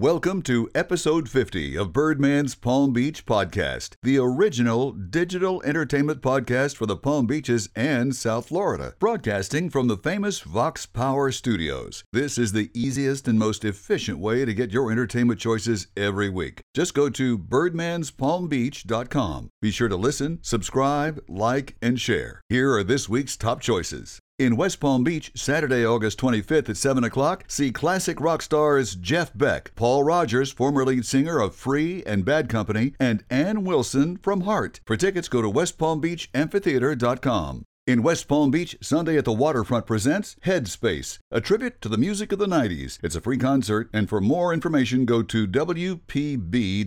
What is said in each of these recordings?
Welcome to episode 50 of Birdman's Palm Beach Podcast, the original digital entertainment podcast for the Palm Beaches and South Florida, broadcasting from the famous Vox Power Studios. This is the easiest and most efficient way to get your entertainment choices every week. Just go to birdmanspalmbeach.com. Be sure to listen, subscribe, like, and share. Here are this week's top choices. In West Palm Beach, Saturday, August 25th at 7 o'clock, see classic rock stars Jeff Beck, Paul Rodgers, former lead singer of Free and Bad Company, and Ann Wilson from Heart. For tickets, go to westpalmbeachamphitheater.com. In West Palm Beach, Sunday at the Waterfront presents Headspace, a tribute to the music of the 90s. It's a free concert, and for more information, go to WPB.org.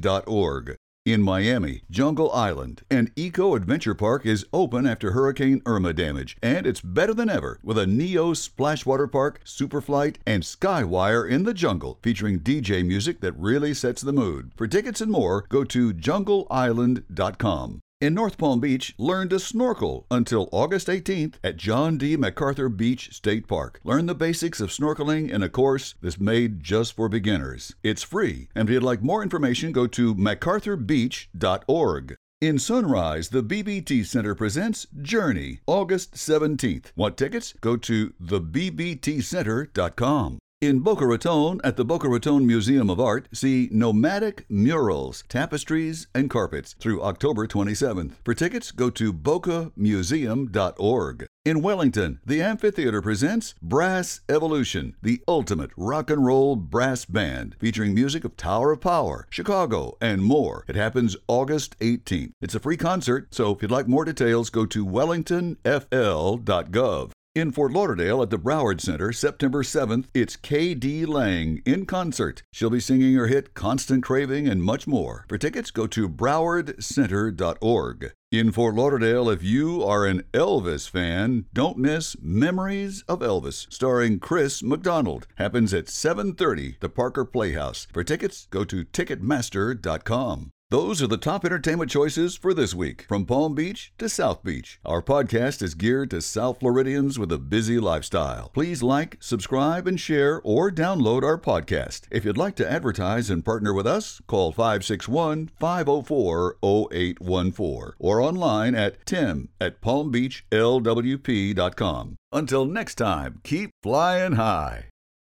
In Miami, Jungle Island, an eco adventure park is open after Hurricane Irma damage, and it's better than ever with a Neo Splashwater Park, Superflight, and Skywire in the jungle, featuring DJ music that really sets the mood. For tickets and more, go to jungleisland.com. In North Palm Beach, learn to snorkel until August 18th at John D. MacArthur Beach State Park. Learn the basics of snorkeling in a course that's made just for beginners. It's free, and if you'd like more information, go to macarthurbeach.org. In Sunrise, the BBT Center presents Journey, August 17th. Want tickets? Go to thebbtcenter.com. In Boca Raton, at the Boca Raton Museum of Art, see Nomadic Murals, Tapestries, and Carpets through October 27th. For tickets, go to bocamuseum.org. In Wellington, the amphitheater presents Brass Evolution, the ultimate rock and roll brass band, featuring music of Tower of Power, Chicago, and more. It happens August 18th. It's a free concert, so if you'd like more details, go to wellingtonfl.gov. In Fort Lauderdale at the Broward Center, September 7th, it's K.D. Lang in concert. She'll be singing her hit Constant Craving and much more. For tickets, go to browardcenter.org. In Fort Lauderdale, if you are an Elvis fan, don't miss Memories of Elvis, starring Chris McDonald. Happens at 7:30, the Parker Playhouse. For tickets, go to ticketmaster.com. Those are the top entertainment choices for this week, from Palm Beach to South Beach. Our podcast is geared to South Floridians with a busy lifestyle. Please like, subscribe, and share or download our podcast. If you'd like to advertise and partner with us, call 561 504 0814 or online at tim at palmbeachlwp.com. Until next time, keep flying high.